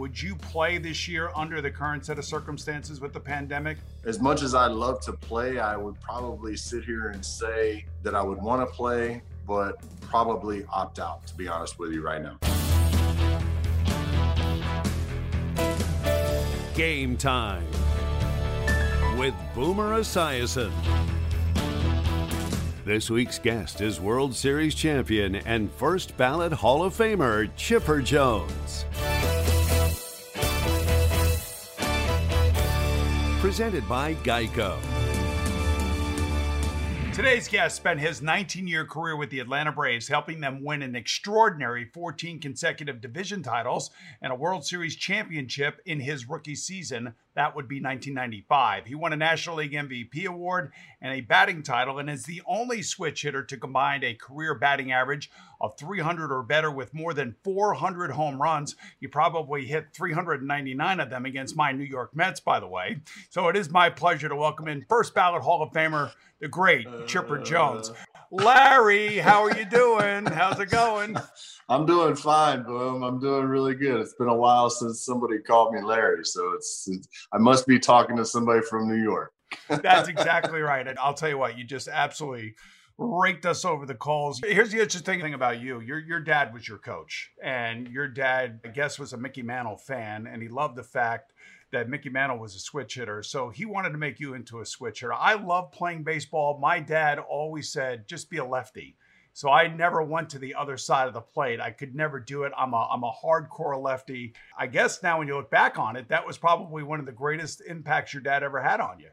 Would you play this year under the current set of circumstances with the pandemic? As much as I'd love to play, I would probably sit here and say that I would want to play, but probably opt out, to be honest with you right now. Game time with Boomer Esiason. This week's guest is World Series champion and first ballot Hall of Famer Chipper Jones. Presented by Geico. Today's guest spent his 19 year career with the Atlanta Braves, helping them win an extraordinary 14 consecutive division titles and a World Series championship in his rookie season. That would be 1995. He won a National League MVP award and a batting title, and is the only switch hitter to combine a career batting average of 300 or better with more than 400 home runs. He probably hit 399 of them against my New York Mets, by the way. So it is my pleasure to welcome in first ballot Hall of Famer the great Chipper uh, Jones. Larry, how are you doing? How's it going? I'm doing fine, Boom. I'm doing really good. It's been a while since somebody called me Larry, so it's, it's I must be talking to somebody from New York. That's exactly right. And I'll tell you what, you just absolutely raked us over the coals. Here's the interesting thing about you. Your your dad was your coach, and your dad, I guess, was a Mickey Mantle fan, and he loved the fact that Mickey Mantle was a switch hitter. So he wanted to make you into a switch hitter. I love playing baseball. My dad always said, just be a lefty. So I never went to the other side of the plate. I could never do it. I'm a I'm a hardcore lefty. I guess now when you look back on it, that was probably one of the greatest impacts your dad ever had on you.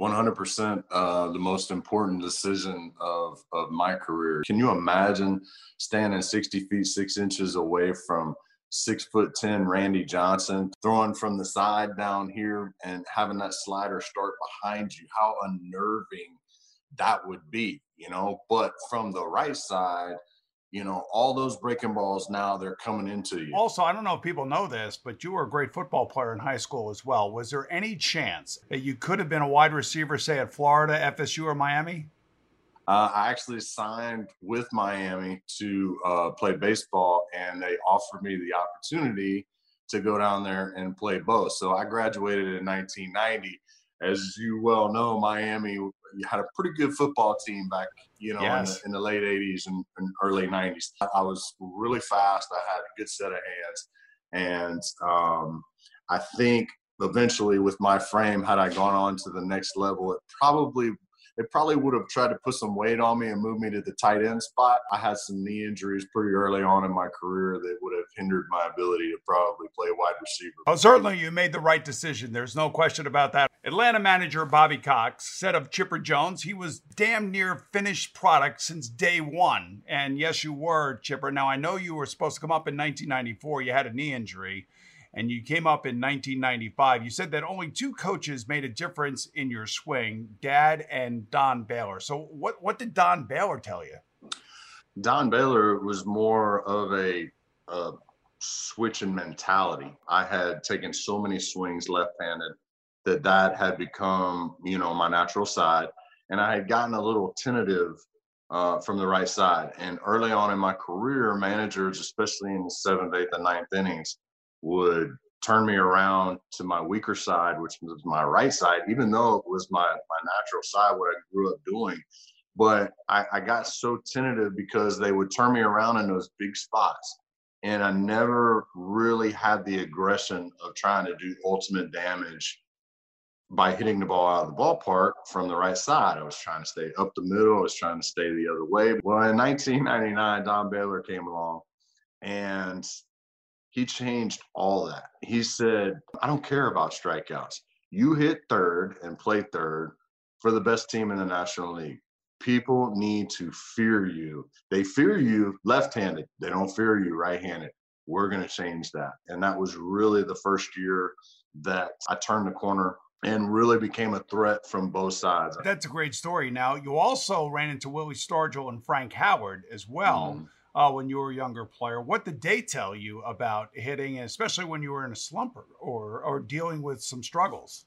100% uh, the most important decision of, of my career. Can you imagine standing 60 feet, six inches away from six foot 10 Randy Johnson, throwing from the side down here and having that slider start behind you, how unnerving that would be, you know. But from the right side, you know, all those breaking balls now they're coming into you. Also, I don't know if people know this, but you were a great football player in high school as well. Was there any chance that you could have been a wide receiver, say at Florida, FSU, or Miami? Uh, I actually signed with Miami to uh, play baseball, and they offered me the opportunity to go down there and play both. So I graduated in 1990. As you well know, Miami had a pretty good football team back, you know, yes. in, the, in, the, late 80s and, and, early 90s. I was really fast. I had a good set of hands. And um, I think eventually with my frame, had I gone on to the next level, it probably they probably would have tried to put some weight on me and move me to the tight end spot. I had some knee injuries pretty early on in my career that would have hindered my ability to probably play wide receiver. Oh, certainly you made the right decision. There's no question about that. Atlanta manager Bobby Cox said of Chipper Jones, he was damn near finished product since day one. And yes, you were, Chipper. Now, I know you were supposed to come up in 1994. You had a knee injury and you came up in 1995. You said that only two coaches made a difference in your swing, Dad and Don Baylor. So what what did Don Baylor tell you? Don Baylor was more of a, a switching mentality. I had taken so many swings left-handed that that had become, you know, my natural side, and I had gotten a little tentative uh, from the right side. And early on in my career, managers, especially in the seventh, eighth, and ninth innings, would turn me around to my weaker side, which was my right side, even though it was my, my natural side, what I grew up doing. But I, I got so tentative because they would turn me around in those big spots. And I never really had the aggression of trying to do ultimate damage by hitting the ball out of the ballpark from the right side. I was trying to stay up the middle. I was trying to stay the other way. Well, in 1999, Don Baylor came along and he changed all that. He said, I don't care about strikeouts. You hit third and play third for the best team in the National League. People need to fear you. They fear you left handed, they don't fear you right handed. We're going to change that. And that was really the first year that I turned the corner and really became a threat from both sides. That's a great story. Now, you also ran into Willie Stargell and Frank Howard as well. Mm uh, when you were a younger player. What did they tell you about hitting, especially when you were in a slump or, or dealing with some struggles?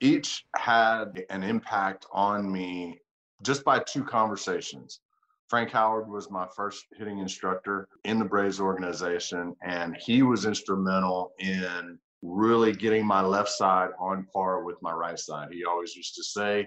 Each had an impact on me just by two conversations. Frank Howard was my first hitting instructor in the Braves organization, and he was instrumental in really getting my left side on par with my right side. He always used to say,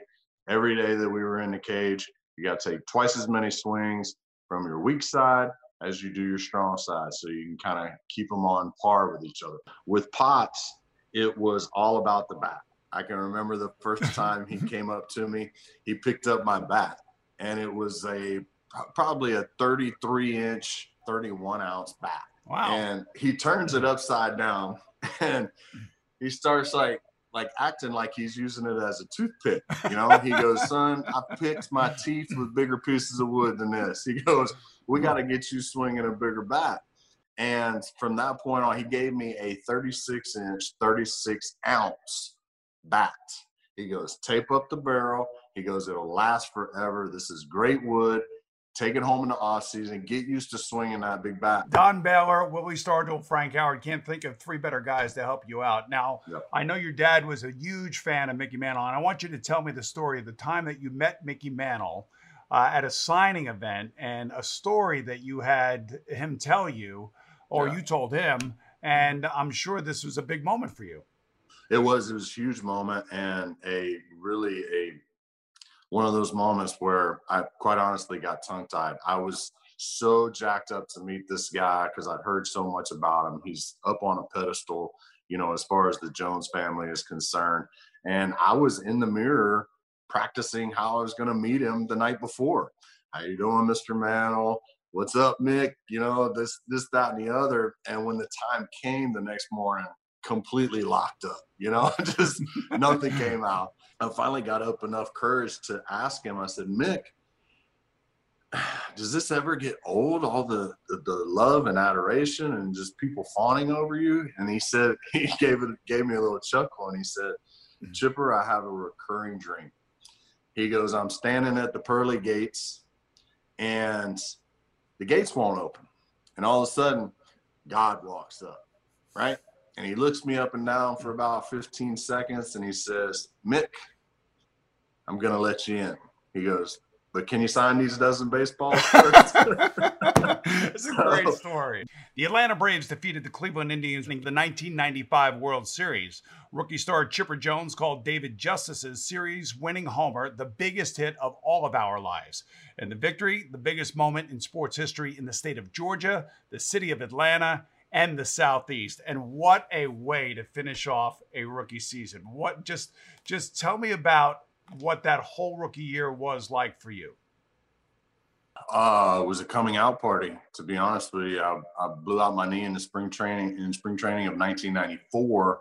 every day that we were in the cage, you got to take twice as many swings from your weak side as you do your strong side, so you can kind of keep them on par with each other. With Pops, it was all about the bat. I can remember the first time he came up to me, he picked up my bat, and it was a probably a 33 inch, 31 ounce bat. Wow. And he turns it upside down and he starts like like acting like he's using it as a toothpick. You know, he goes, Son, I picked my teeth with bigger pieces of wood than this. He goes, We got to get you swinging a bigger bat. And from that point on, he gave me a 36 inch, 36 ounce bat. He goes, Tape up the barrel. He goes, It'll last forever. This is great wood take it home in the off season, get used to swinging that big bat. Don Baylor, Willie Stargell, Frank Howard. Can't think of three better guys to help you out. Now, yep. I know your dad was a huge fan of Mickey Mantle, and I want you to tell me the story of the time that you met Mickey Mantle uh, at a signing event and a story that you had him tell you, or yeah. you told him. And I'm sure this was a big moment for you. It was. It was a huge moment and a really a one of those moments where I quite honestly got tongue tied. I was so jacked up to meet this guy because I'd heard so much about him. He's up on a pedestal, you know, as far as the Jones family is concerned. And I was in the mirror practicing how I was going to meet him the night before. How you doing, Mr. Mantle? What's up, Mick? You know, this, this, that, and the other. And when the time came the next morning, completely locked up, you know, just nothing came out. I finally got up enough courage to ask him. I said, Mick, does this ever get old? All the, the, the love and adoration and just people fawning over you? And he said, he gave it gave me a little chuckle and he said, mm-hmm. Chipper, I have a recurring dream. He goes, I'm standing at the pearly gates and the gates won't open. And all of a sudden, God walks up, right? And he looks me up and down for about 15 seconds and he says, Mick, I'm going to let you in. He goes, but can you sign these dozen baseballs first? it's a great story. The Atlanta Braves defeated the Cleveland Indians in the 1995 World Series. Rookie star Chipper Jones called David Justice's series winning homer the biggest hit of all of our lives. And the victory, the biggest moment in sports history in the state of Georgia, the city of Atlanta, and the Southeast. And what a way to finish off a rookie season. What just just tell me about what that whole rookie year was like for you. Uh, it was a coming out party, to be honest with you. I, I blew out my knee in the spring training in spring training of 1994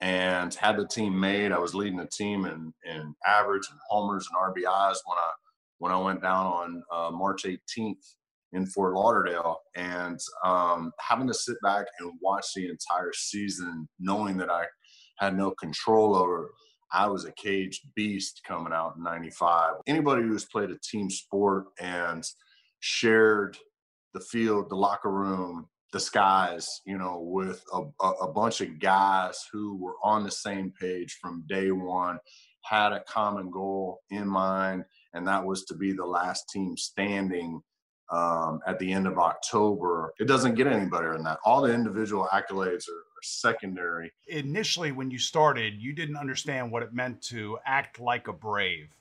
and had the team made. I was leading the team in, in average and homers and RBIs when I when I went down on uh, March 18th in Fort Lauderdale and um, having to sit back and watch the entire season, knowing that I had no control over. I was a caged beast coming out in '95. Anybody who's played a team sport and shared the field, the locker room, the skies, you know, with a, a, bunch of guys who were on the same page from day one, had a common goal in mind, and that was to be the last team standing um, at the end of October. It doesn't get any better than that. All the individual accolades are, are secondary. Initially, when you started, you didn't understand what it meant to act like a brave.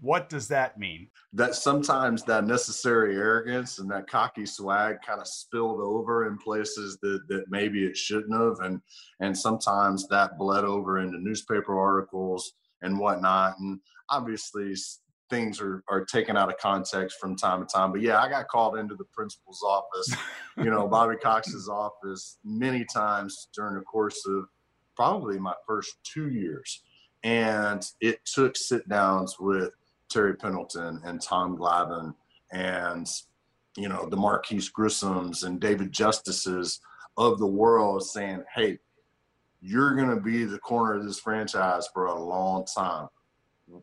What does that mean? That sometimes that necessary arrogance and that cocky swag kind of spilled over in places that, that maybe it shouldn't have. And and sometimes that bled over into newspaper articles and whatnot. And obviously things are, are taken out of context from time to time. But yeah, I got called into the principal's office, you know, Bobby Cox's office many times during the course of probably my first two years. And it took sit downs with Terry Pendleton and Tom Glavine and, you know, the Marquis Grissoms and David Justices of the world saying, hey, you're going to be the corner of this franchise for a long time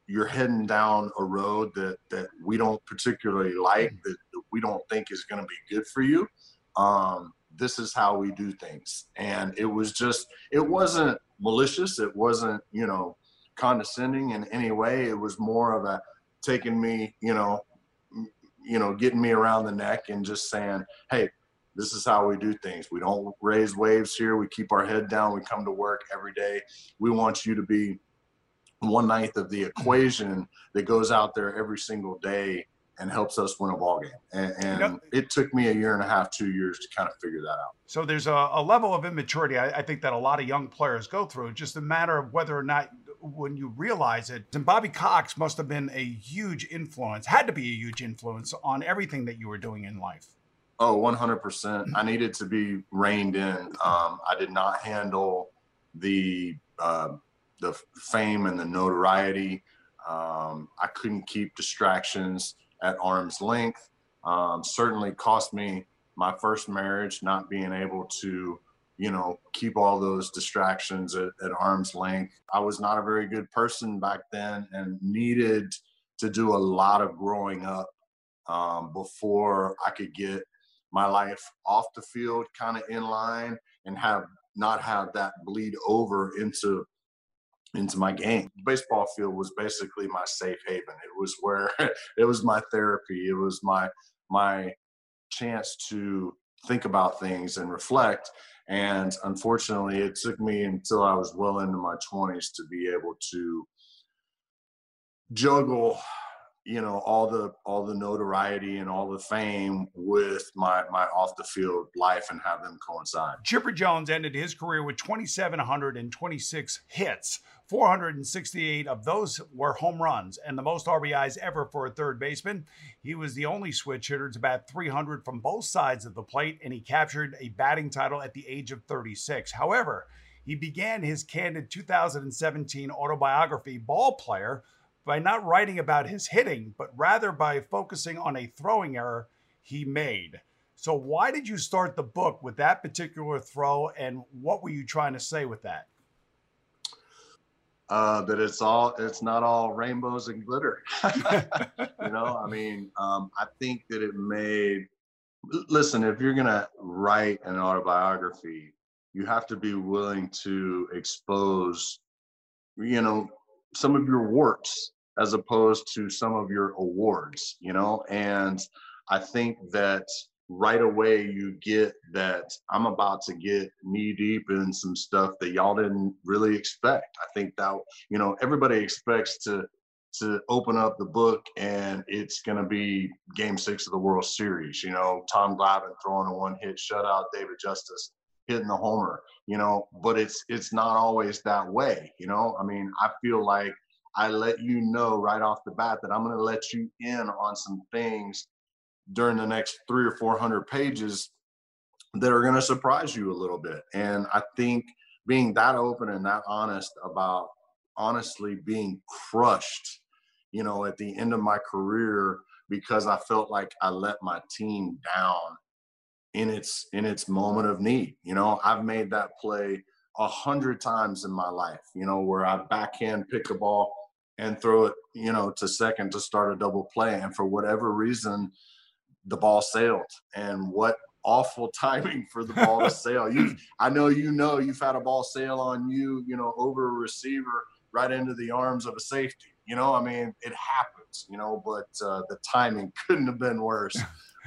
you're heading down a road that that we don't particularly like mm. that, that we don't think is going to be good for you um, this is how we do things and it was just it wasn't malicious it wasn't you know condescending in any way it was more of a taking me you know you know, getting me around the neck and just saying, hey, this is how we do things. We don't raise waves here. We keep our head down. We come to work every day. We want you to be one ninth of the equation that goes out there every single day and helps us win a ball game. And, and yep. it took me a year and a half, two years to kind of figure that out. So there's a, a level of immaturity I, I, think that a lot of young players go through. Just a matter of whether or not when you realize it. And Bobby Cox must have been a huge influence, had to be a huge influence on everything that you were doing in life. Oh, 100%. I needed to be reined in. Um, I did not handle the uh, the fame and the notoriety. Um, I couldn't keep distractions at arm's length. Um, certainly cost me my first marriage, not being able to, you know, keep all those distractions at, at arm's length. I was not a very good person back then and needed to do a lot of growing up um, before I could get my life off the field kind of in line and have not have that bleed over into into my game. Baseball field was basically my safe haven. It was where it was my therapy. It was my my chance to think about things and reflect. And unfortunately, it took me until I was well into my 20s to be able to juggle you know all the all the notoriety and all the fame with my my off the field life and have them coincide. Chipper Jones ended his career with 2726 hits. 468 of those were home runs and the most RBIs ever for a third baseman. He was the only switch hitter to bat 300 from both sides of the plate and he captured a batting title at the age of 36. However, he began his candid 2017 autobiography Ballplayer by not writing about his hitting, but rather by focusing on a throwing error he made. So, why did you start the book with that particular throw, and what were you trying to say with that? Uh, that it's all it's not all rainbows and glitter. you know, I mean, um, I think that it made. Listen, if you're gonna write an autobiography, you have to be willing to expose, you know, some of your warts as opposed to some of your awards, you know? And I think that right away you get that I'm about to get knee deep in some stuff that y'all didn't really expect. I think that, you know, everybody expects to to open up the book and it's going to be game six of the World Series. You know, Tom Glavine throwing a one hit shutout, David Justice hitting the homer, you know, but it's, it's not always that way. You know, I mean, I feel like I let you know right off the bat that I'm going to let you in on some things during the next three or 400 pages that are going to surprise you a little bit. And I think being that open and that honest about honestly being crushed, you know, at the end of my career because I felt like I let my team down in its in its moment of need. You know, I've made that play a hundred times in my life, you know, where I backhand pick a ball and throw it, you know, to second to start a double play. And for whatever reason, the ball sailed. And what awful timing for the ball to sail. You, I know you know you've had a ball sail on you, you know, over a receiver right into the arms of a safety. You know, I mean, it happens. You know, but uh, the timing couldn't have been worse.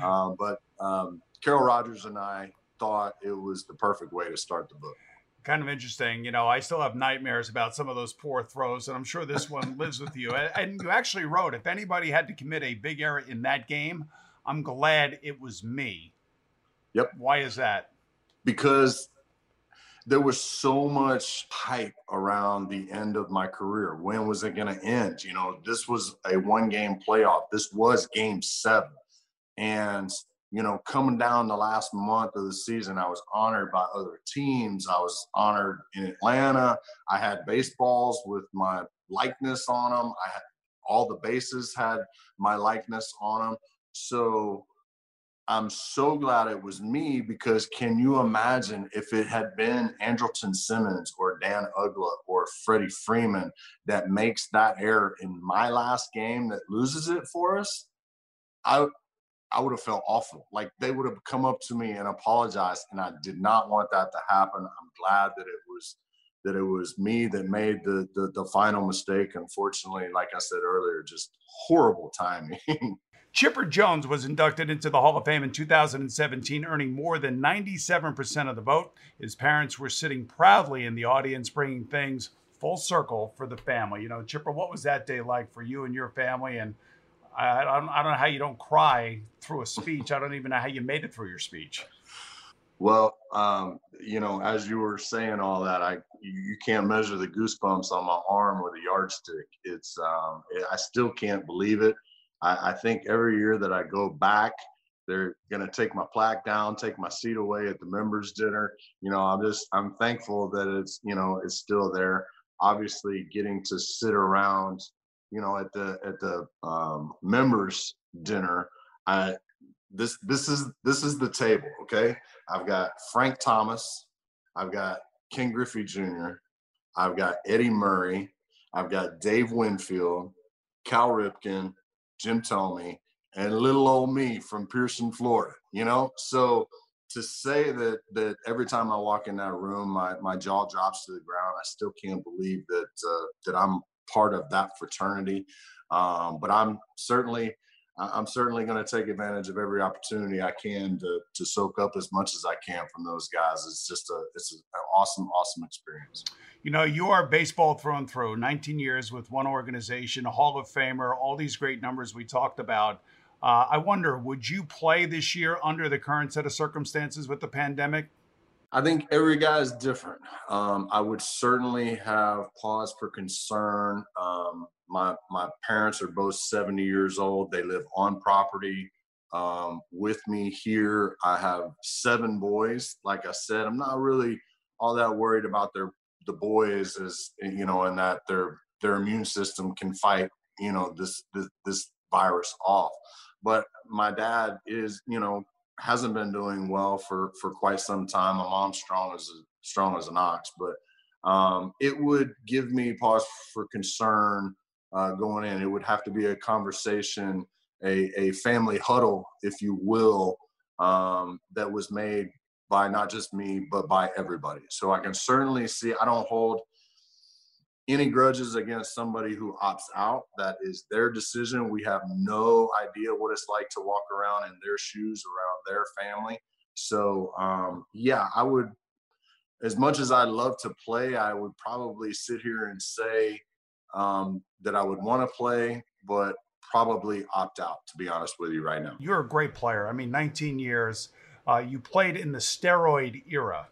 Um, but um, Carroll Rogers and I thought it was the perfect way to start the book kind of interesting. You know, I still have nightmares about some of those poor throws, and I'm sure this one lives with you. And you actually wrote, if anybody had to commit a big error in that game, I'm glad it was me. Yep. Why is that? Because there was so much hype around the end of my career. When was it going to end? You know, this was a one game playoff. This was game seven. And you know, coming down the last month of the season, I was honored by other teams. I was honored in Atlanta. I had baseballs with my likeness on them. I had all the bases had my likeness on them. So I'm so glad it was me because can you imagine if it had been Andrelton Simmons or Dan Uggla or Freddie Freeman that makes that error in my last game that loses it for us? I I would have felt awful. Like they would have come up to me and apologized, and I did not want that to happen. I'm glad that it was that it was me that made the the, the final mistake. Unfortunately, like I said earlier, just horrible timing. Chipper Jones was inducted into the Hall of Fame in 2017, earning more than 97% of the vote. His parents were sitting proudly in the audience, bringing things full circle for the family. You know, Chipper, what was that day like for you and your family? And I, I, don't, I don't know how you don't cry through a speech. I don't even know how you made it through your speech. Well, um, you know, as you were saying all that, I you can't measure the goosebumps on my arm with a yardstick. It's um, I still can't believe it. I, I think every year that I go back, they're gonna take my plaque down, take my seat away at the members' dinner. You know, I'm just I'm thankful that it's you know it's still there. Obviously, getting to sit around, you know, at the at the um, members' dinner, I this this is this is the table. Okay, I've got Frank Thomas, I've got Ken Griffey Jr., I've got Eddie Murray, I've got Dave Winfield, Cal Ripken, Jim Thome, and little old me from Pierson, Florida. You know, so to say that that every time I walk in that room, my my jaw drops to the ground. I still can't believe that uh, that I'm part of that fraternity. Um, but I'm certainly I'm certainly going to take advantage of every opportunity I can to to soak up as much as I can from those guys. It's just a it's an awesome awesome experience. You know, you are baseball through and through. 19 years with one organization, a Hall of Famer, all these great numbers we talked about. Uh, I wonder, would you play this year under the current set of circumstances with the pandemic? I think every guy is different. Um, I would certainly have pause for concern. Um, my my parents are both 70 years old. They live on property um, with me here. I have seven boys. Like I said, I'm not really all that worried about their the boys is you know and that their their immune system can fight you know this this, this virus off but my dad is you know hasn't been doing well for for quite some time my mom's strong as strong as an ox but um, it would give me pause for concern uh, going in it would have to be a conversation a, a family huddle if you will um, that was made by not just me, but by everybody. So I can certainly see, I don't hold any grudges against somebody who opts out. That is their decision. We have no idea what it's like to walk around in their shoes around their family. So, um, yeah, I would, as much as I love to play, I would probably sit here and say um, that I would want to play, but probably opt out, to be honest with you right now. You're a great player. I mean, 19 years uh, you played in the steroid era.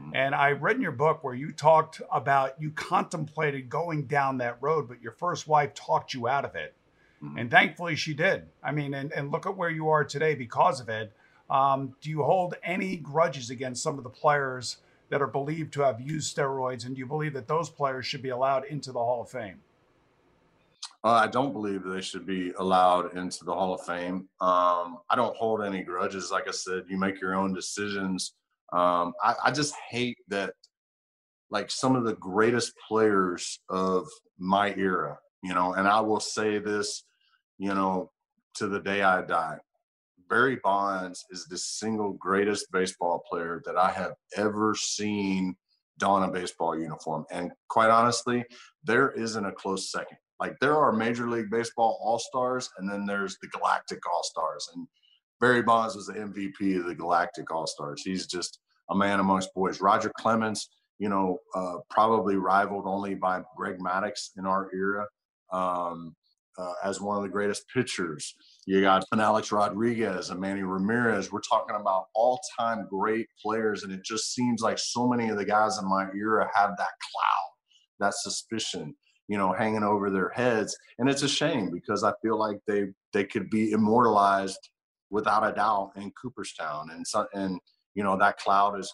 Mm-hmm. And I read in your book where you talked about you contemplated going down that road, but your first wife talked you out of it. Mm-hmm. And thankfully she did. I mean, and, and look at where you are today because of it. Um, do you hold any grudges against some of the players that are believed to have used steroids? And do you believe that those players should be allowed into the Hall of Fame? Uh, I don't believe they should be allowed into the Hall of Fame. Um, I don't hold any grudges. Like I said, you make your own decisions. Um, I, I, just hate that, like some of the greatest players of my era, you know, and I will say this, you know, to the day I die. Barry Bonds is the single greatest baseball player that I have ever seen don a baseball uniform. And quite honestly, there isn't a close second. Like there are Major League Baseball All Stars, and then there's the Galactic All Stars. And Barry Bonds was the MVP of the Galactic All Stars. He's just a man amongst boys. Roger Clemens, you know, uh, probably rivaled only by Greg Maddux in our era um, uh, as one of the greatest pitchers. You got an Alex Rodriguez, and Manny Ramirez. We're talking about all-time great players, and it just seems like so many of the guys in my era have that cloud, that suspicion you know hanging over their heads and it's a shame because i feel like they they could be immortalized without a doubt in cooperstown and so and you know that cloud is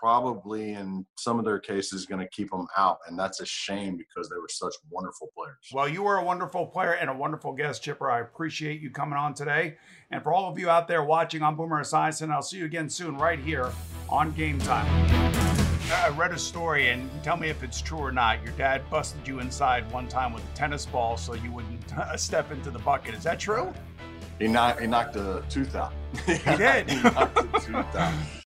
probably in some of their cases going to keep them out and that's a shame because they were such wonderful players well you were a wonderful player and a wonderful guest chipper i appreciate you coming on today and for all of you out there watching i'm boomer esiason i'll see you again soon right here on game time I read a story, and tell me if it's true or not. Your dad busted you inside one time with a tennis ball so you wouldn't uh, step into the bucket. Is that true? He knocked, he knocked a tooth out. He did. he knocked a tooth out.